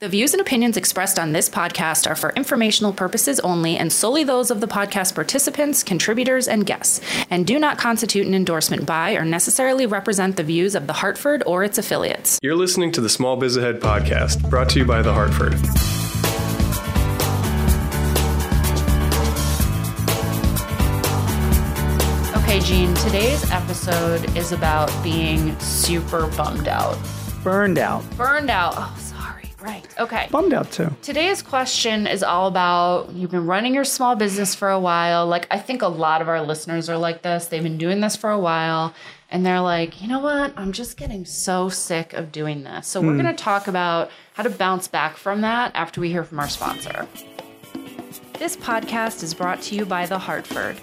The views and opinions expressed on this podcast are for informational purposes only and solely those of the podcast participants, contributors, and guests, and do not constitute an endorsement by or necessarily represent the views of The Hartford or its affiliates. You're listening to the Small Biz Ahead podcast, brought to you by The Hartford. Okay, Gene, today's episode is about being super bummed out. Burned out. Burned out. Oh, sorry. Right. Okay. Bummed out too. Today's question is all about you've been running your small business for a while. Like, I think a lot of our listeners are like this. They've been doing this for a while, and they're like, you know what? I'm just getting so sick of doing this. So, we're hmm. going to talk about how to bounce back from that after we hear from our sponsor. This podcast is brought to you by The Hartford.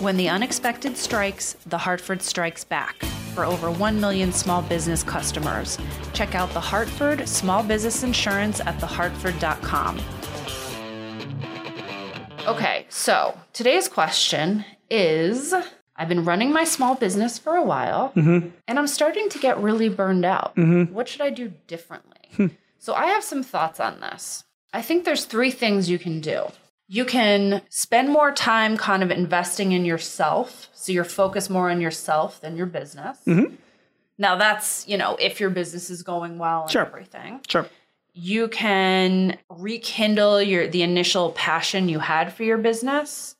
When the unexpected strikes, The Hartford strikes back. For over 1 million small business customers, check out The Hartford Small Business Insurance at thehartford.com. Okay, so today's question is I've been running my small business for a while mm-hmm. and I'm starting to get really burned out. Mm-hmm. What should I do differently? Hmm. So I have some thoughts on this. I think there's three things you can do. You can spend more time kind of investing in yourself. So you're focused more on yourself than your business. Now, that's, you know, if your business is going well and Sure. everything. Sure. You can rekindle your the initial passion you had for your business.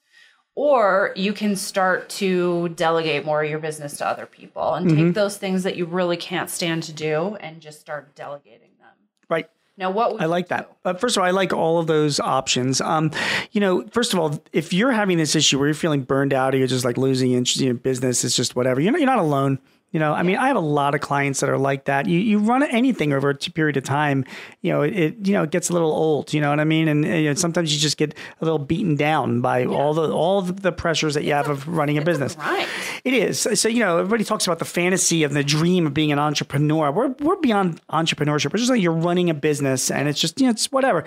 Or you can start to delegate more of your business to other people and Mm-hmm. take those things that you really can't stand to do and just start delegating. Now, what I like that. But first of all, I like all of those options. Um, you know, first of all, if you're having this issue where you're feeling burned out or you're just like losing interest in business, it's just whatever. You're not, you're not alone. You know, I mean, I have a lot of clients that are like that. You you run anything over a period of time, you know, it you know it gets a little old. You know what I mean? And, and, you know, sometimes you just get a little beaten down by all the all the pressures that you have of running a business. right. It is. So, you know, everybody talks about the fantasy of the dream of being an entrepreneur. We're, we're beyond entrepreneurship. We're just like you're running a business and it's just, you know, it's whatever.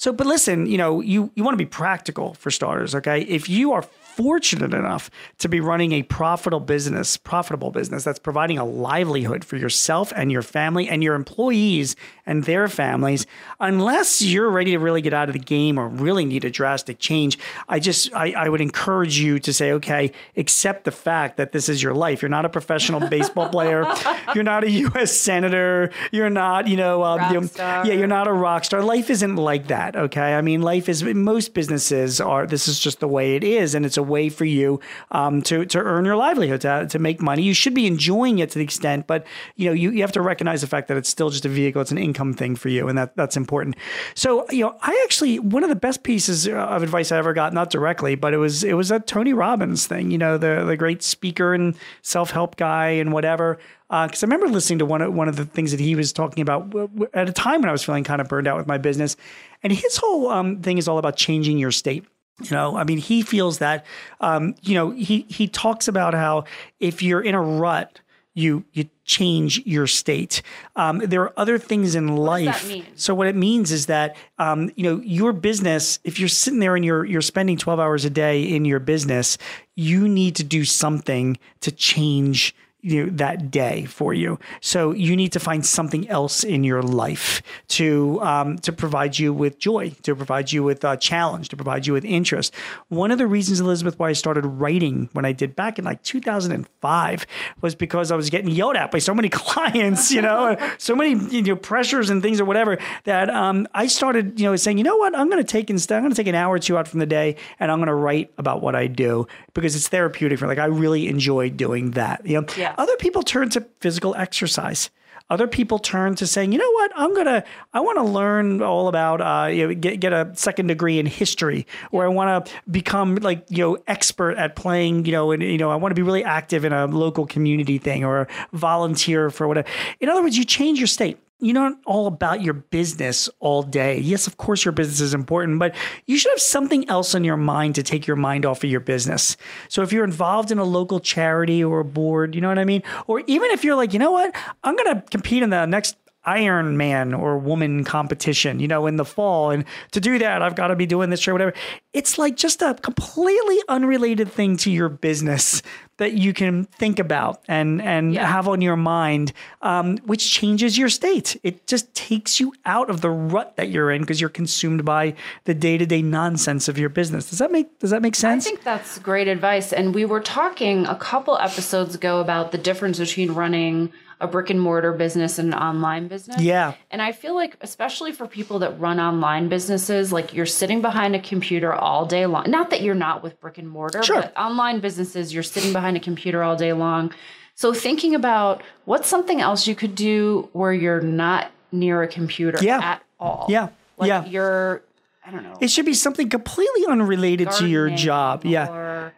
So, but listen, you know, you, you want to be practical for starters, okay? If you are fortunate enough to be running a profitable business, profitable business that's providing a livelihood for yourself and your family and your employees and their families, unless you're ready to really get out of the game or really need a drastic change, I just I, I would encourage you to say, okay, accept the fact that this is your life. You're not a professional baseball player. You're not a U.S. senator. You're not, you know, um, you know, yeah, you're not a rock star. Life isn't like that. Okay, I mean, life is most businesses are. This is just the way it is, and it's a way for you um, to to earn your livelihood, to, to make money. You should be enjoying it to the extent, but you know, you, you have to recognize the fact that it's still just a vehicle. It's an income thing for you, and that that's important. So, you know, I actually one of the best pieces of advice I ever got, not directly, but it was it was a Tony Robbins thing. You know, the the great speaker and self help guy and whatever because I remember listening to one of one of the things that he was talking about at a time when I was feeling kind of burned out with my business, and his whole um, thing is all about changing your state. You know, I mean, he feels that, um, you know, he he talks about how if you're in a rut, you you change your state. Um, there are other things in life. mean? So what it means is that um, you know your business. If you're sitting there and you're you're spending 12 hours a day in your business, you need to do something to change you know, that day for you. So you need to find something else in your life to um, to provide you with joy, to provide you with a challenge, to provide you with interest. One of the reasons, Elizabeth, why I started writing when I did back in like 2005 was because I was getting yelled at by so many clients, you know, so many you know pressures and things or whatever that um, I started, you know, saying, you know what, I'm going to take instead, I'm going to take an hour or two out from the day, and I'm going to write about what I do because it's therapeutic for like I really enjoy doing that. You know, Yes. other people turn to physical exercise. Other people turn to saying, you know what, I'm gonna, I want to learn all about, uh, you know, get get a second degree in history, or I want to become like, you know, expert at playing, you know, and you know, I want to be really active in a local community thing or volunteer for whatever. In other words, you change your state. You're not all about your business all day. Yes, of course, your business is important, but you should have something else on your mind to take your mind off of your business. So if you're involved in a local charity or a board, you know what I mean? Or even if you're like, you know what, I'm going to compete in the next Iron Man or woman competition, you know, in the fall. And to do that, I've got to be doing this or whatever. It's like just a completely unrelated thing to your business that you can think about and and Yeah. have on your mind, um, which changes your state. It just takes you out of the rut that you're in because you're consumed by the day to day nonsense of your business. Does that make Does that make sense? I think that's great advice. And we were talking a couple episodes ago about the difference between running a brick and mortar business and an online business. Yeah. And I feel like, especially for people that run online businesses, like you're sitting behind a computer all day long. Not that you're not with brick and mortar, Sure. but online businesses, you're sitting behind a computer all day long. So thinking about what's something else you could do where you're not near a computer Yeah. at all. Yeah. Like Yeah. you're, I don't know. It should be something completely unrelated to your job. Yeah.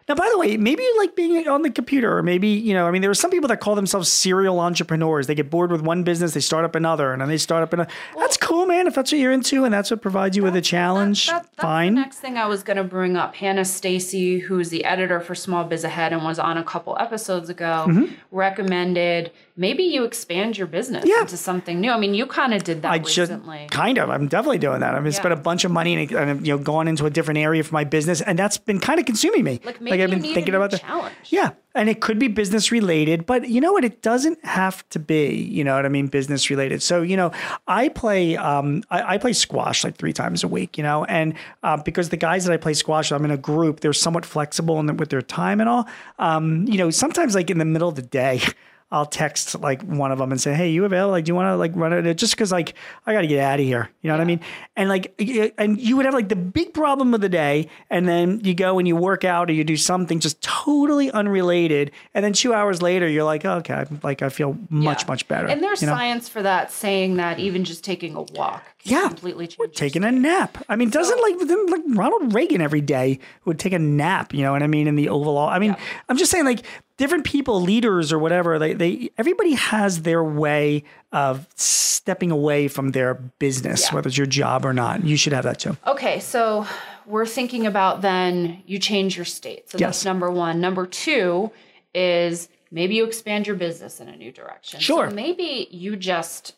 Now, by the way, maybe you like being on the computer, or maybe, you know, I mean, there are some people that call themselves serial entrepreneurs. They get bored with one business, they start up another, and then they start up another. that's cool, man. If that's what you're into and that's what provides you with a challenge, That- that's fine. The next thing I was going to bring up, Hannah Stacy, who's the editor for Small Biz Ahead and was on a couple episodes ago, mm-hmm. recommended maybe you expand your business Yeah. into something new. I mean, you kind of did that I recently. just kind of. I'm definitely doing that. I've spent a bunch of money and, and you know gone into a different area for my business, and that's been kind of consuming me. Like, maybe I've been thinking about that. challenge. Yeah, and it could be business related, but you know what? It doesn't have to be. You know what I mean? Business related. So you know, I play um, I, I play squash like three times a week. You know, and uh, because the guys that I play squash, I'm in a group. They're somewhat flexible in the, with their time and all. Um, you know, sometimes like in the middle of the day. I'll text like one of them and say, "Hey, you available? Like, do you want to like run it?" Just because like I got to get out of here. You know what I mean? And like, and you would have like the big problem of the day, and then you go and you work out or you do something just totally unrelated, and then two hours later you're like, oh, "Okay, like I feel much Yeah. much better." And there's you know? science for that, saying that even just taking a walk Yeah. completely change. your taking a nap. I mean, doesn't like like Ronald Reagan every day would take a nap. You know what I mean? In the Oval Office. I mean, I'm just saying like different people, leaders or whatever. They they everybody has their way of stepping away from their business, Yeah. whether it's your job or not. You should have that too. Okay, so we're thinking about then you change your state. So Yes. that's number one. Number two is maybe you expand your business in a new direction. Sure. So maybe you just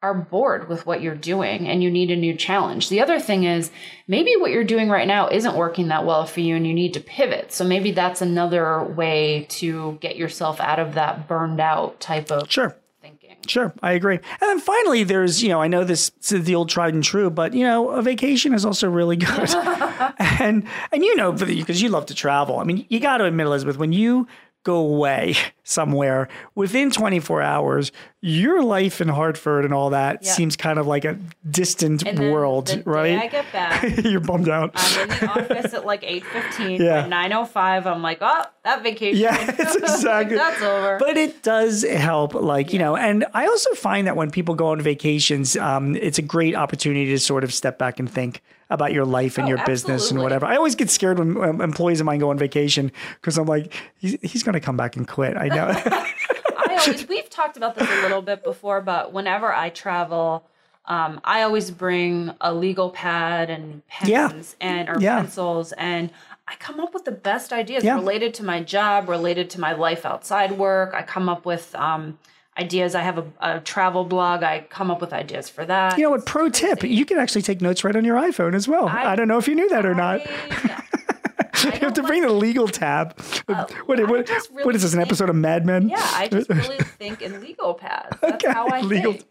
are bored with what you're doing and you need a new challenge. The other thing is maybe what you're doing right now isn't working that well for you and you need to pivot. So maybe that's another way to get yourself out of that burned out type of Sure. thinking. Sure, I agree. And then finally, there's you know I know this, is the old tried and true, but you know a vacation is also really good, and and you know because you love to travel. I mean, you got to admit, Elizabeth, when you go away somewhere within 24 hours, your life in Hartford and all that Yeah. seems kind of like a distant world, the right? I get back, You're bummed out. I'm in the office at like 8.15. Yeah. At 9.05, I'm like, oh, that vacation. Yeah, it's Like, exactly. That's over. But it does help, like, you know, and I also find that when people go on vacations, um, it's a great opportunity to sort of step back and think about your life and Oh, your business and whatever. I always get scared when um, employees of mine go on vacation because I'm like, he's, he's going to come back and quit. I know. I always, we've talked about this a little bit before, but whenever I travel, um, I always bring a legal pad and pens Yeah. and or Yeah. pencils and I come up with the best ideas Yeah. related to my job, related to my life outside work. I come up with um, ideas. I have a, a travel blog. I come up with ideas for that. you know what? Pro tip: you can actually take notes right on your iPhone as well. I, I- don't know if you knew that or not. I- you have to bring the legal tab. what, what, just what is this? An episode of Mad Men? Yeah, I just really think in legal paths. That's Okay, how I legal- think.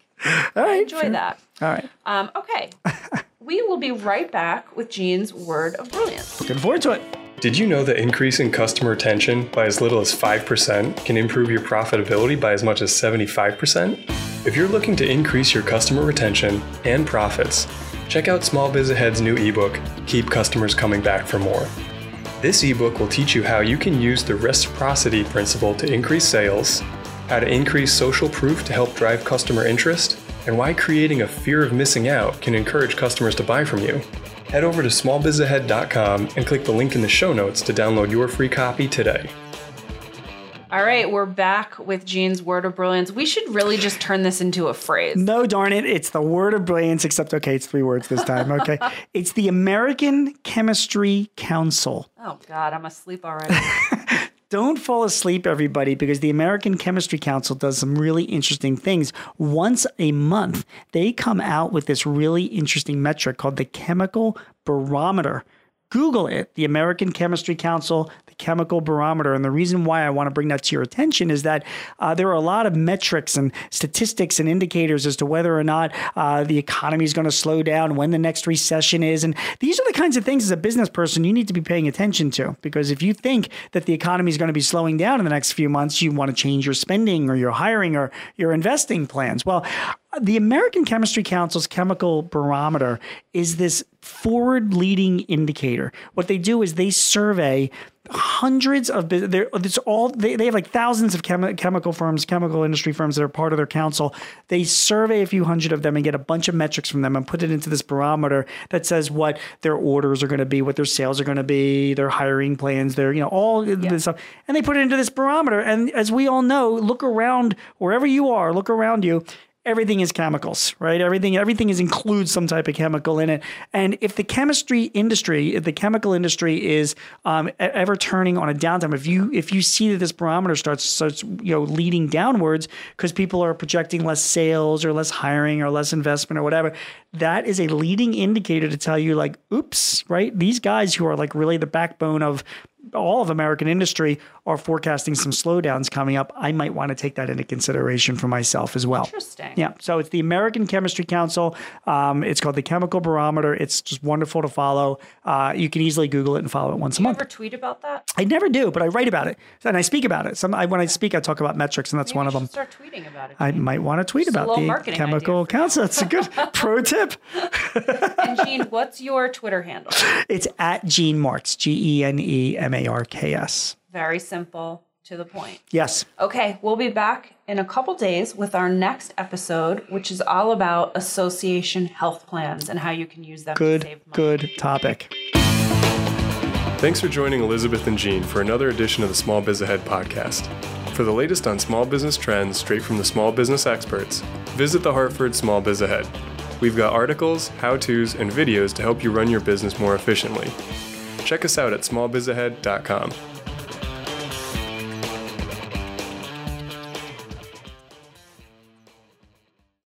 All I enjoy fair. that. All right. Um, okay. we will be right back with Gene's word of brilliance. Looking forward to it. Did you know that increasing customer retention by as little as 5% can improve your profitability by as much as 75%? If you're looking to increase your customer retention and profits, check out Small Biz Ahead's new ebook, Keep Customers Coming Back for More. This ebook will teach you how you can use the reciprocity principle to increase sales, how to increase social proof to help drive customer interest, and why creating a fear of missing out can encourage customers to buy from you. Head over to smallbizahead.com and click the link in the show notes to download your free copy today. All right, we're back with Gene's word of brilliance. We should really just turn this into a phrase. No, darn it. It's the word of brilliance, except, okay, it's three words this time. Okay. it's the American Chemistry Council. Oh God, I'm asleep already. Don't fall asleep, everybody, because the American Chemistry Council does some really interesting things. Once a month, they come out with this really interesting metric called the chemical barometer. Google it, the American Chemistry Council, the Chemical Barometer. And the reason why I want to bring that to your attention is that uh, there are a lot of metrics and statistics and indicators as to whether or not uh, the economy is going to slow down, when the next recession is. And these are the kinds of things as a business person you need to be paying attention to. Because if you think that the economy is going to be slowing down in the next few months, you want to change your spending or your hiring or your investing plans. Well, the American Chemistry Council's chemical barometer is this forward leading indicator. What they do is they survey hundreds of it's all they, they have like thousands of chemi- chemical firms chemical industry firms that are part of their council they survey a few hundred of them and get a bunch of metrics from them and put it into this barometer that says what their orders are going to be what their sales are going to be their hiring plans their you know all yeah. this stuff and they put it into this barometer and as we all know look around wherever you are look around you everything is chemicals, right? Everything everything is includes some type of chemical in it. And if the chemistry industry, if the chemical industry is um, ever turning on a downtime, if you if you see that this barometer starts starts you know leading downwards because people are projecting less sales or less hiring or less investment or whatever, that is a leading indicator to tell you like, oops, right? These guys who are like really the backbone of all of American industry are forecasting some slowdowns coming up. I might want to take that into consideration for myself as well. Interesting. Yeah. So it's the American Chemistry Council. Um, it's called the Chemical Barometer. It's just wonderful to follow. Uh, you can easily Google it and follow it once do a month. You ever tweet about that? I never do, but I write about it and I speak about it. Some I, when I speak, I talk about metrics, and that's Maybe one of them. Start tweeting about it. I might want to tweet about the Chemical Council. That's a good pro tip. and Gene, what's your Twitter handle? It's at Gene Marks. G E N E M A R K S. Very simple, to the point. Yes. Okay, we'll be back in a couple days with our next episode, which is all about association health plans and how you can use them good, to save money. Good topic. Thanks for joining Elizabeth and Gene for another edition of the Small Biz Ahead podcast. For the latest on small business trends straight from the small business experts, visit the Hartford Small Biz Ahead. We've got articles, how to's, and videos to help you run your business more efficiently. Check us out at smallbizahead.com.